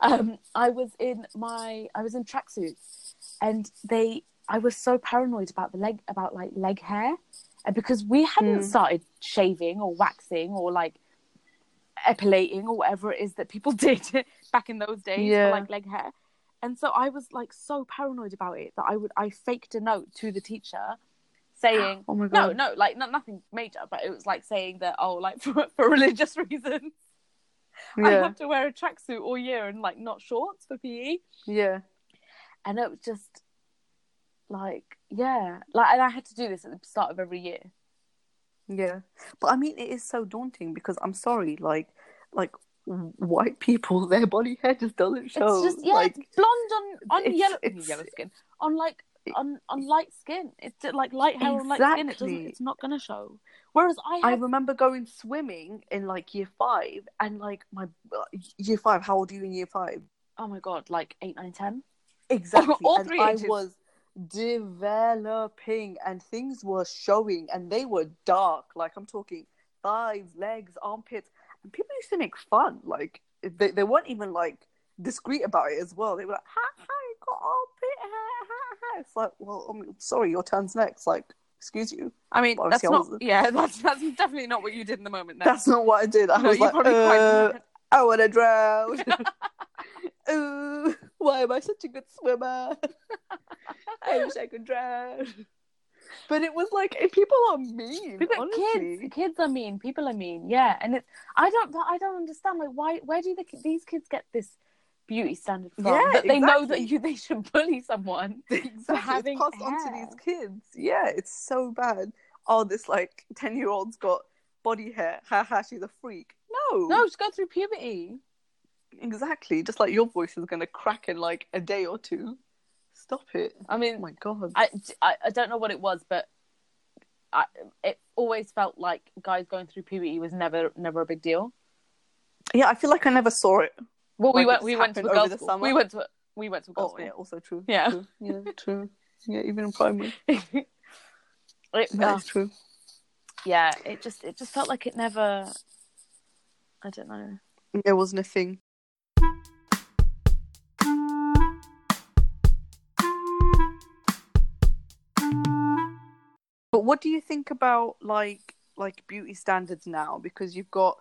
Um, I was in my, I was in tracksuits, and they I was so paranoid about the leg about like leg hair, and because we hadn't Mm. started shaving or waxing or like epilating or whatever it is that people did back in those days Yeah. for like leg hair. And so I was like so paranoid about it that I would I faked a note to the teacher saying Oh my god. no no like not nothing major but it was like saying that oh like for, for religious reasons I have to wear a tracksuit all year and like not shorts for PE Yeah. and it was just like yeah like and I had to do this at the start of every year Yeah. But I mean, it is so daunting because I'm sorry, like, like white people, their body hair just doesn't show. it's just yeah like, it's blonde on on it's- yellow it's- yellow skin on like on on light skin it's like light hair on light skin it doesn't it's not gonna show whereas I I remember going swimming in like year five, and like my uh, year five. How old are you in year five? oh my god like eight nine ten Exactly. All and three I ages. was developing, and things were showing, and they were dark. Like I'm talking thighs, legs, armpits, and people used to make fun. Like they they weren't even like discreet about it as well. They were like, "Ha ha, you got armpit hair, ha ha." ha. It's like, well, I'm sorry, your turn's next. Like, excuse you. I mean that's not yeah that's that's definitely not what you did in the moment then. That's not what I did. I no, was like, uh, cried I want to drown. Ooh, why am I such a good swimmer? I wish I could drown. But it was like people are mean. Honestly. kids, kids are mean. People are mean. Yeah, and it's I don't, I don't understand. Like, why, where do the, these kids get this beauty standard from? Yeah, that they know that you, they should bully someone. exactly. having it's passed on to these kids. Yeah, it's so bad. Oh, this like ten year old's got body hair. Ha ha, she's a freak. No, No, just go through puberty. exactly. Just like your voice is gonna crack in like a day or two. Stop it. I mean, Oh my god. I, I, I don't know what it was, but I, it always felt like guys going through puberty was never, never a big deal. yeah, I feel like I never saw it. Well, we went, we went to a girls' school. We went to, we went to a girls' Oh, yeah, also true. Yeah. True. Yeah, true. Yeah, even in primary. school. It- That uh, true. yeah, it just, it just felt like it never. I don't know. It wasn't a thing. But what do you think about like like beauty standards now? Because you've got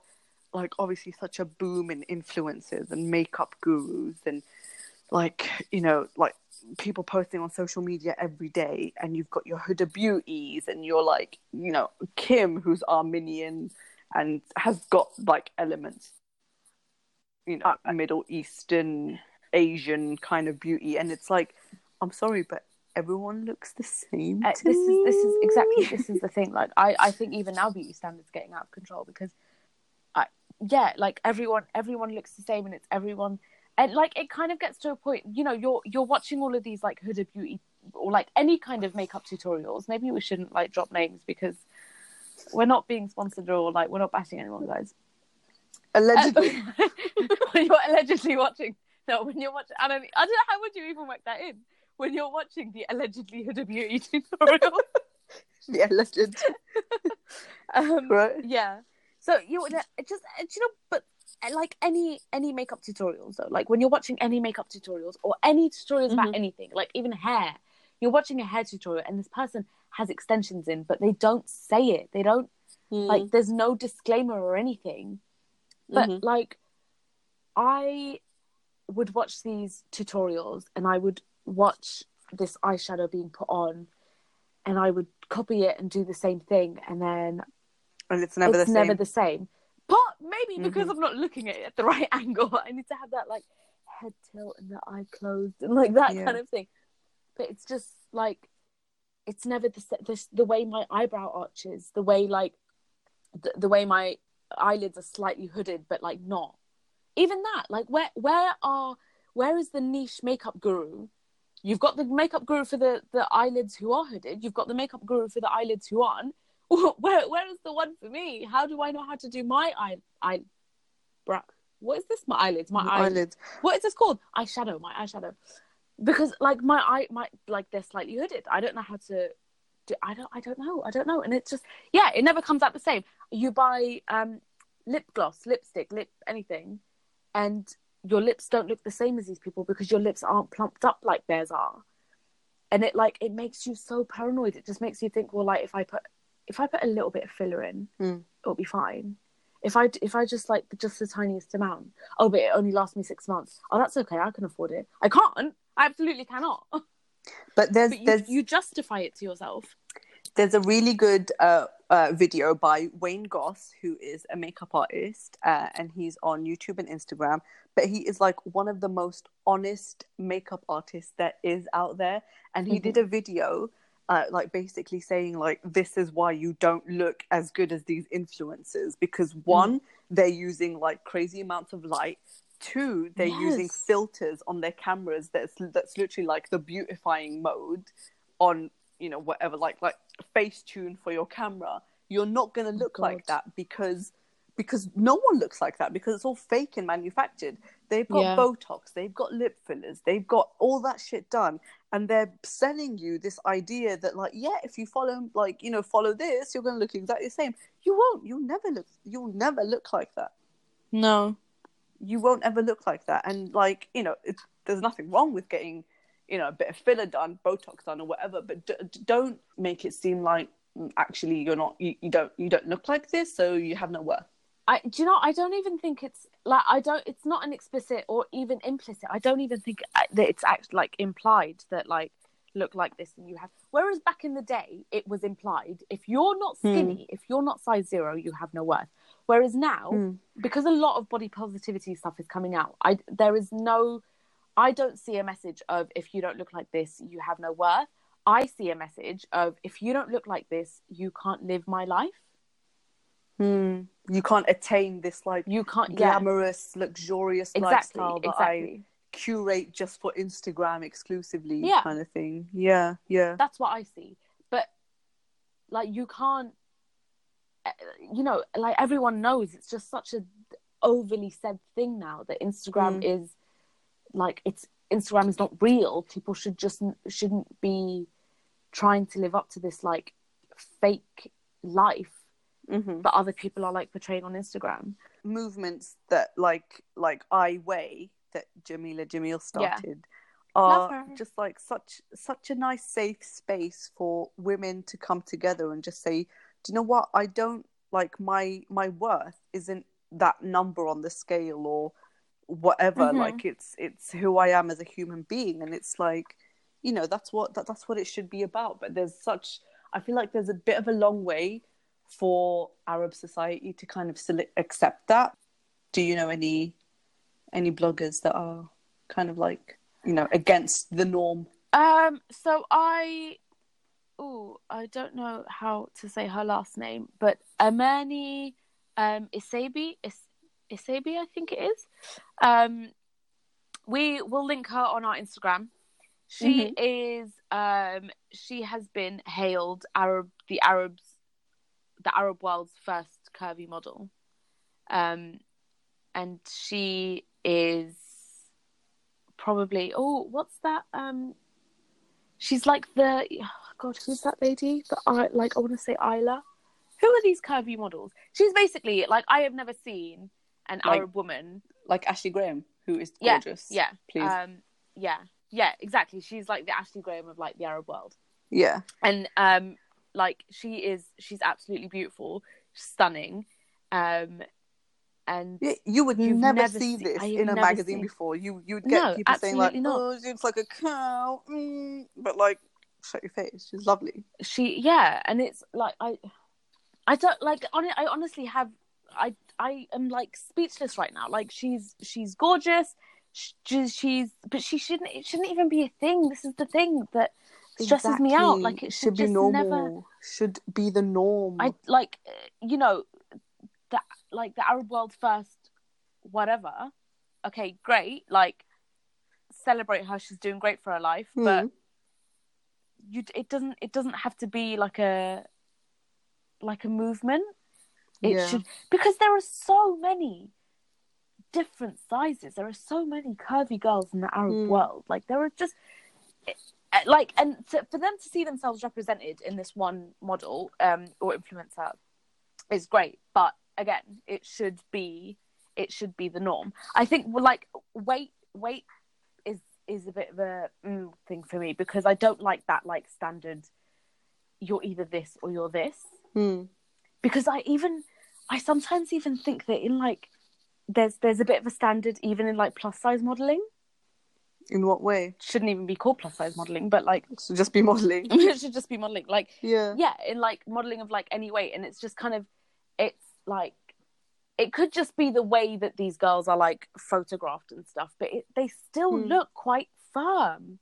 like obviously such a boom in influencers and makeup gurus and like you know like people posting on social media every day and you've got your Huda beauties and you're like you know Kim who's Armenian and has got like elements you know uh, Middle Eastern Asian kind of beauty and it's like I'm sorry but everyone looks the same Uh, this is this is exactly this is the thing. Like I, I think even now beauty standards getting out of control because, I yeah, like everyone everyone looks the same and it's everyone and like it kind of gets to a point. You know, you're you're watching all of these like Huda Beauty or like any kind of makeup tutorials. Maybe we shouldn't like drop names because we're not being sponsored or like we're not bashing anyone, guys. allegedly when you're allegedly watching, no, when you're watching, I don't, I don't know how would you even work that in when you're watching the allegedly Huda Beauty tutorial. the alleged um, right yeah. So you it just you know, but uh, like any any makeup tutorials though, like when you're watching any makeup tutorials or any tutorials about Mhm. anything, like even hair, you're watching a hair tutorial and this person has extensions in, but they don't say it. They don't like there's no disclaimer or anything. But Mhm. like I would watch these tutorials and I would watch this eyeshadow being put on and I would copy it and do the same thing and then and it's never it's the never same the same. But maybe because Mhm. I'm not looking at it at the right angle, I need to have that like head tilt and the eye closed and like that Yeah. kind of thing. But it's just like it's never the the, the way my eyebrow arches, the way like the, the way my eyelids are slightly hooded, but like not. Even that, like where where are where is the niche makeup guru? You've got the makeup guru for the the eyelids who are hooded. You've got the makeup guru for the eyelids who aren't. Where where is the one for me? How do I know how to do my eye eye? What is this? My eyelids. My eye. eyelids What is this called? Eyeshadow. My eyeshadow. Because like my eye, my like they're slightly hooded. I don't know how to. Do, I don't. I don't know. I don't know. And it's just yeah. It never comes out the same. You buy um lip gloss, lipstick, lip anything, and your lips don't look the same as these people because your lips aren't plumped up like theirs are. and it like it makes you so paranoid. It just makes you think, well, like if I put if I put a little bit of filler in, Mm. it'll be fine. If I if I just like just the tiniest amount, oh, but it only lasts me six months. Oh, that's okay. I can afford it. I can't. I absolutely cannot. But there's But you, there's you justify it to yourself. There's a really good uh, uh, video by Wayne Goss, who is a makeup artist, uh, and he's on YouTube and Instagram. But he is like one of the most honest makeup artists that is out there. And he Mhm. did a video, uh, like basically saying like this is why you don't look as good as these influencers because one, they're using like crazy amounts of light. Two, they're using filters on their cameras. That's that's literally like the beautifying mode on you know whatever like like Facetune for your camera. You're not gonna look like Oh that because because no one looks like that because it's all fake and manufactured. They've got Yeah. Botox, they've got lip fillers, they've got all that shit done, and they're selling you this idea that like yeah, if you follow like you know follow this, you're gonna look exactly the same. You won't. You'll never look. You'll never look like that. No. You won't ever look like that. And like you know, it's, there's nothing wrong with getting you know a bit of filler done, Botox done, or whatever. But d- d- don't make it seem like mm, actually you're not. You, you don't. You don't look like this, so you have no worth. I do you know I don't even think it's like I don't it's not an explicit or even implicit. I don't even think uh, that it's actually like implied that like look like this and you have whereas back in the day it was implied if you're not Hmm. skinny if you're not size 0 you have no worth. Whereas now Hmm. because a lot of body positivity stuff is coming out I there is no I don't see a message of if you don't look like this you have no worth. I see a message of if you don't look like this you can't live my life. Hmm. You can't attain this like You can't yeah glamorous, luxurious exactly lifestyle that exactly. I curate just for Instagram exclusively, Yeah. kind of thing. Yeah, yeah. that's what I see. But like you can't, uh, you know, like everyone knows it's just such a overly said thing now that Instagram Mm. is like it's Instagram is not real. People should just shouldn't be trying to live up to this like fake life hmm that other people are like portraying on Instagram. Movements that like like I weigh that Jameela Jamil started Love are just like such such a nice safe space for women to come together and just say, do you know what? I don't like my my worth isn't that number on the scale or whatever. Mhm. Like it's it's who I am as a human being, and it's like you know that's what that, that's what it should be about. But there's such I feel like there's a bit of a long way for Arab society to kind of accept that. Do you know any any bloggers that are kind of like you know against the norm? Um, so I, oh, I don't know how to say her last name, but Amani, um, Isabi, Is- Isabi, I think it is. Um, we will link her on our Instagram. She is, um, she has been hailed Arab, the Arabs, the Arab world's first curvy model. Um, and she is probably oh what's that um she's like the oh god who's that lady the I like i want to say Isla who are these curvy models she's basically like i have never seen an Like- arab woman Like Ashley Graham, who is gorgeous. yeah please. um yeah yeah exactly she's like the ashley graham of like the arab world yeah, and um like she is she's absolutely beautiful stunning um and Yeah, you would never, never see this in a magazine seen- before. You you would get No, people saying like, not. "Oh, she looks like a cow," mm, but like, shut your face. She's lovely. she yeah and it's like i i don't like on i honestly have i i am like speechless right now. Like she's she's gorgeous. She's, she's but she shouldn't it shouldn't even be a thing. This is the thing that stresses me out. Like it should, should be normal. never Should be the norm. i like you know that like the arab world first whatever. Okay great. Like celebrate her she's doing great for her life but Hmm. you it doesn't it doesn't have to be like a like a movement it Yeah. should because there are so many different sizes there are so many curvy girls in the arab Mm. world like there are just eh, like and to, for them to see themselves represented in this one model um or influencer is great but again it should be it should be the norm i think like weight weight is is a bit of a mm, thing for me because I don't like that like standard. You're either this or you're this Hmm. Because I even I sometimes even think that in like there's there's a bit of a standard even in like plus size modeling. In what way? Shouldn't even be called plus size modeling, but like So just be modeling. it should just be modeling. Like Yeah. yeah, in like modeling of like any weight, and it's just kind of it's like it could just be the way that these girls are like photographed and stuff, but it, they still Hmm. look quite firm,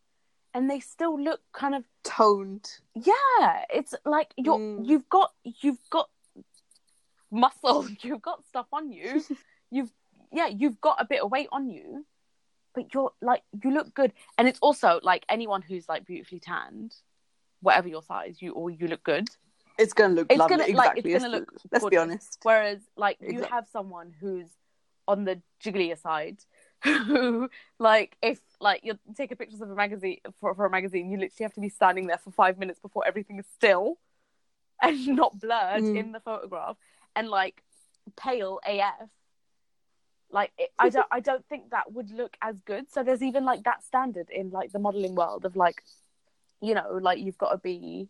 and they still look kind of Toned. yeah. It's like you're Mm. you've got you've got muscle, you've got stuff on you, you've yeah, you've got a bit of weight on you, but you're like you look good, and it's also like anyone who's like beautifully tanned, whatever your size, you or you look good. It's gonna look It's lovely. gonna like exactly. it's gonna let's, look. let's be honest. Whereas like you have someone who's on the jigglier side, who like if like you take a pictures of a magazine for, for a magazine, you literally have to be standing there for five minutes before everything is still and not blurred Mm. in the photograph, and like pale AF. Like it, I don't, I don't think that would look as good. So there's even like that standard in like the modeling world of like, you know, like you've got to be,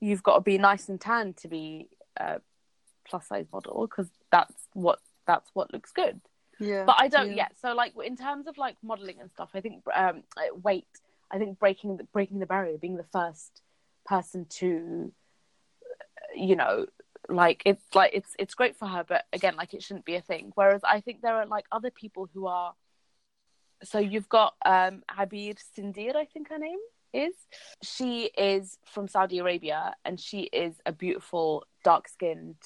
you've got to be nice and tan to be a plus size model because that's what that's what looks good. Yeah. But I don't yeah. yet. So like in terms of like modeling and stuff, I think um weight. I think breaking the breaking the barrier, being the first person to, you know, like it's like it's it's great for her, but again, like it shouldn't be a thing. Whereas I think there are like other people who are. So you've got um Habib Sindir, I think her name is. She is from Saudi Arabia, and she is a beautiful dark skinned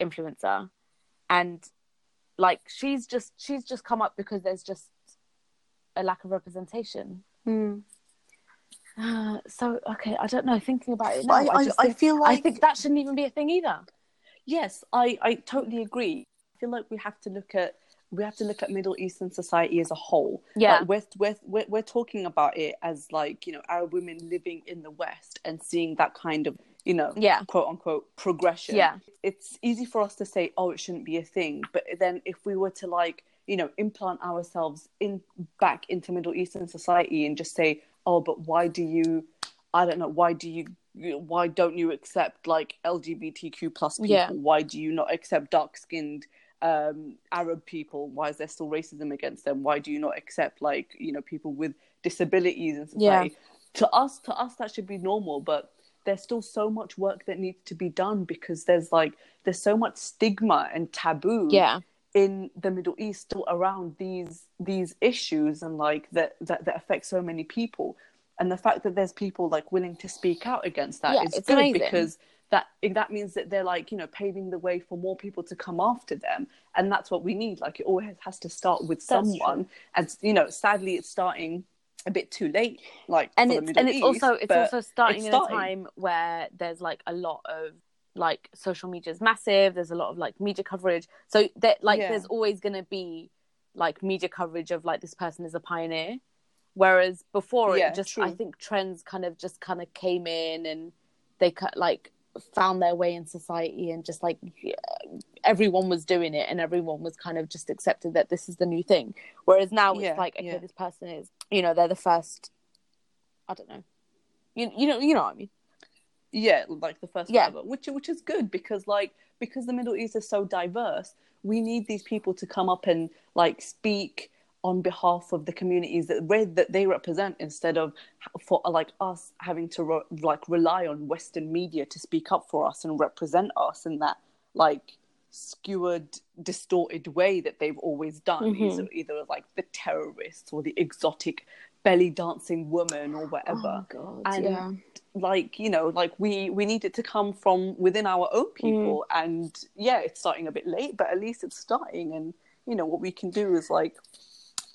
influencer, and like she's just she's just come up because there's just a lack of representation. Hmm. Uh, so okay, I don't know. Thinking about it now, I, I, just I think, feel like I think that shouldn't even be a thing either. Yes, I, I totally agree. I feel like we have to look at we have to look at Middle Eastern society as a whole. Yeah. like we're, we're we're we're talking about it as like you know Arab women living in the West and seeing that kind of you know Yeah. quote unquote progression. Yeah. it's easy for us to say, oh, it shouldn't be a thing, but then if we were to like you know implant ourselves in back into Middle Eastern society and just say, oh, but why do you? I don't know. Why do you? Why don't you accept like LGBTQ plus people? Yeah. Why do you not accept dark skinned um arab people why is there still racism against them why do you not accept like you know people with disabilities in Yeah. to us to us that should be normal but there's still so much work that needs to be done because there's like there's so much stigma and taboo Yeah, in the middle east still around these these issues and like that that, that affect so many people and the fact that there's people like willing to speak out against that is Yeah, it's good amazing. because that that means that they're like you know paving the way for more people to come after them and that's what we need like it always has to start with That's someone and you know sadly it's starting a bit too late like and it's and it's also it's also starting it's in starting. a time where there's like a lot of like social media is massive. There's a lot of like media coverage. So that like Yeah. there's always going to be like media coverage of like this person is a pioneer. Whereas before Yeah, it just true. I think trends kind of just kind of came in and they cut like found their way in society and just like everyone was doing it and everyone was kind of just accepted that this is the new thing whereas now Yeah, it's like okay yeah. this person is you know they're the first i don't know you, you know you know what i mean yeah like the first Yeah. whatever which which is good because like because the middle east is so diverse we need these people to come up and like speak on behalf of the communities that re- that they represent instead of for like us having to re- like rely on western media to speak up for us and represent us in that like skewered distorted way that they've always done. Mhm. either, either like the terrorists or the exotic belly dancing woman or whatever. God and like you know like we we need it to come from within our own people. And yeah it's starting a bit late but at least it's starting. And you know what we can do is like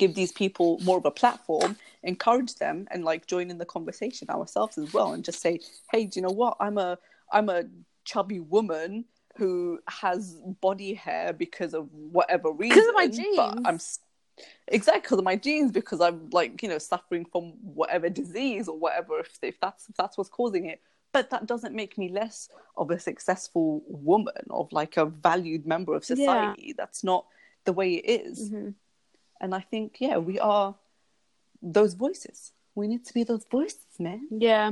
give these people more of a platform encourage them and like join in the conversation ourselves as well and just say hey do you know what? I'm a i'm a chubby woman who has body hair because of whatever reason Because of my but i'm exactly because of my genes because i'm like you know suffering from whatever disease or whatever if, if that's if that's what's causing it. But that doesn't make me less of a successful woman of like a valued member of society. That's not the way it is. Mhm. And i think yeah we are those voices. We need to be those voices, man. Yeah.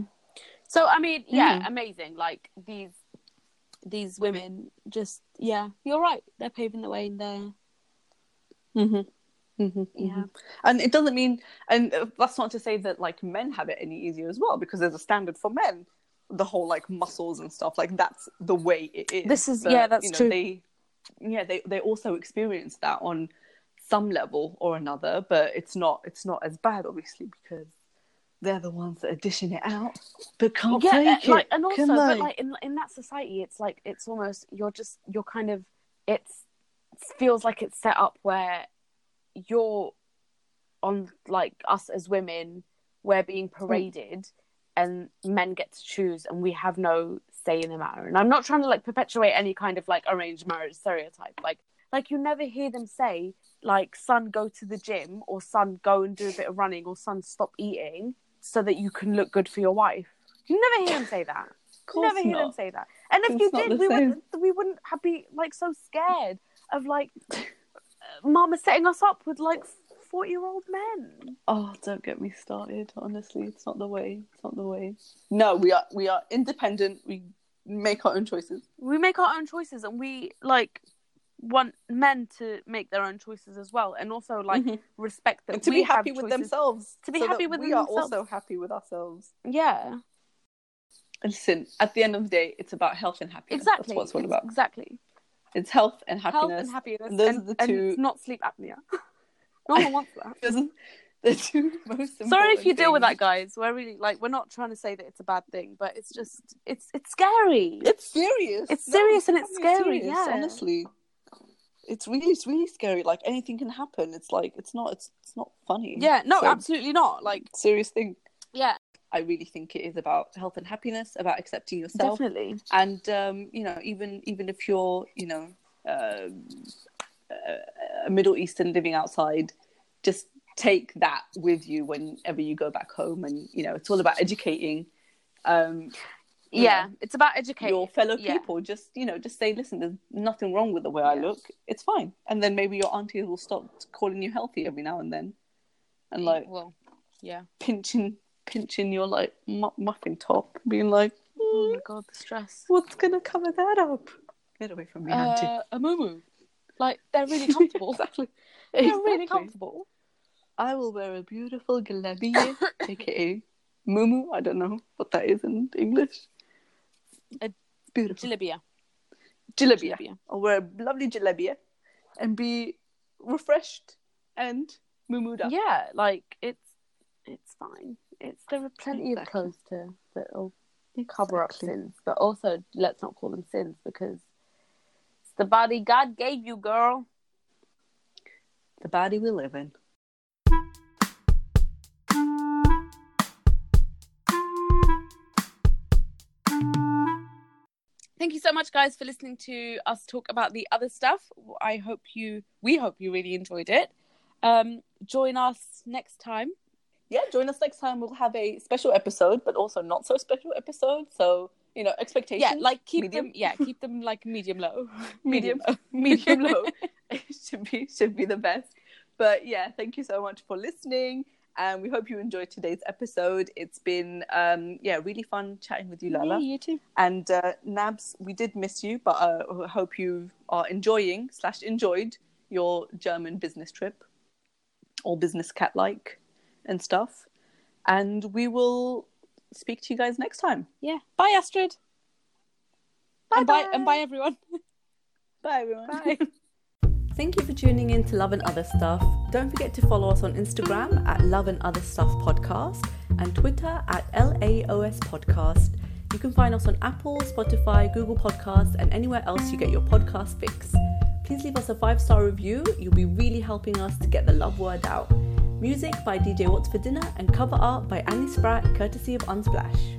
So I mean, yeah, Mm. amazing. Like these these women just yeah, you're right. They're paving the way in there. Mm-hmm. Mm-hmm. Yeah. And it doesn't mean, and uh, that's not to say that like men have it any easier as well, because there's a standard for men. The whole like muscles and stuff, like that's the way it is. This is- yeah, that's you know, true. They, yeah, they they also experience that on some level or another, but it's not it's not as bad, obviously, because they're the ones that are dishing it out, but can't yeah, take uh, like it. and also but like in in that society it's like it's almost you're just you're kind of it's feels like it's set up where you're on like us as women we're being Hmm. paraded and men get to choose and we have no say in the matter and i'm not trying to like perpetuate any kind of like arranged marriage stereotype like like you never hear them say like son go to the gym or son go and do a bit of running or son stop eating so that you can look good for your wife you never hear him say that never hear not. say that and if It's you did we same. wouldn't we wouldn't have be like so scared of like mama setting us up with like 40 year old men Oh, don't get me started. Honestly, it's not the way. It's not the way. No, we are we are independent. We make our own choices. we make our own choices and we like want men to make their own choices as well and also like Mhm. respect that And to we be have happy with themselves. To be so happy that with we themselves. are also happy with ourselves. yeah And listen, at the end of the day, it's about health and happiness. exactly That's what it's all about. exactly It's health and happiness. health and happiness And those and, are the and two- not sleep apnea no one wants that Those are the two most sorry if you deal with that guys we're really like we're not trying to say that it's a bad thing but it's just it's it's scary It's serious. It's serious and it's properly scary, yeah. Honestly, it's really, it's really scary. Like anything can happen. It's like it's not, it's, it's not funny. yeah no So, absolutely not like serious thing. yeah I really think it is about health and happiness, about accepting yourself, definitely and um, you know, even even if you're, you know, um a- Middle Eastern living outside, just take that with you whenever you go back home, and you know, it's all about educating. Um, yeah know, it's about educating your fellow yeah. people. Just you know just say listen there's nothing wrong with the way i look. It's fine. And then maybe your aunties will stop calling you healthy every now and then and like well yeah. pinching pinching your like mu- muffin top being like oh "Mm, my god the stress. what's gonna cover that up? Get away from me auntie. uh, a moo like they're really comfortable. Exactly. They're really. comfortable. I will wear a beautiful galabiye aka mumu i don't know what that is in english A beautiful. jalebia jalebia jalebia I'll oh, wear a lovely jalebia and be refreshed and mumued up. yeah like it's it's fine. It's there are plenty of Exactly. clothes to that'll cover up sins but also let's not call them sins because it's the body god gave you girl. The body we live in. So much, guys, for listening to us talk about the other stuff. I hope you, we hope you really enjoyed it. Um, join us next time. Yeah, join us next time. We'll have a special episode, but also not so special episode. So, you know, expectations. Yeah, like keep medium. them. Yeah, keep them like medium low. Medium. low. medium low. it should be should be the best. But yeah, thank you so much for listening. And we hope you enjoyed today's episode. It's been um yeah, really fun chatting with you, Lala. Yeah, you too. And uh, Nabs, we did miss you, but uh, I hope you are enjoying slash enjoyed your German business trip, all business cat like and stuff. And we will speak to you guys next time. Yeah. Bye, Astrid. and bye, and bye, everyone. Bye, everyone. Bye. Thank you for tuning in to Love and Other Stuff. Don't forget to follow us on Instagram at Love and Other Stuff Podcast and Twitter at LAOS Podcast. You can find us on Apple, Spotify, Google Podcasts, and anywhere else you get your podcast fix. Please leave us a five star review. You'll be really helping us to get the love word out. Music by DJ What's for Dinner and cover art by Annie Spratt, courtesy of Unsplash.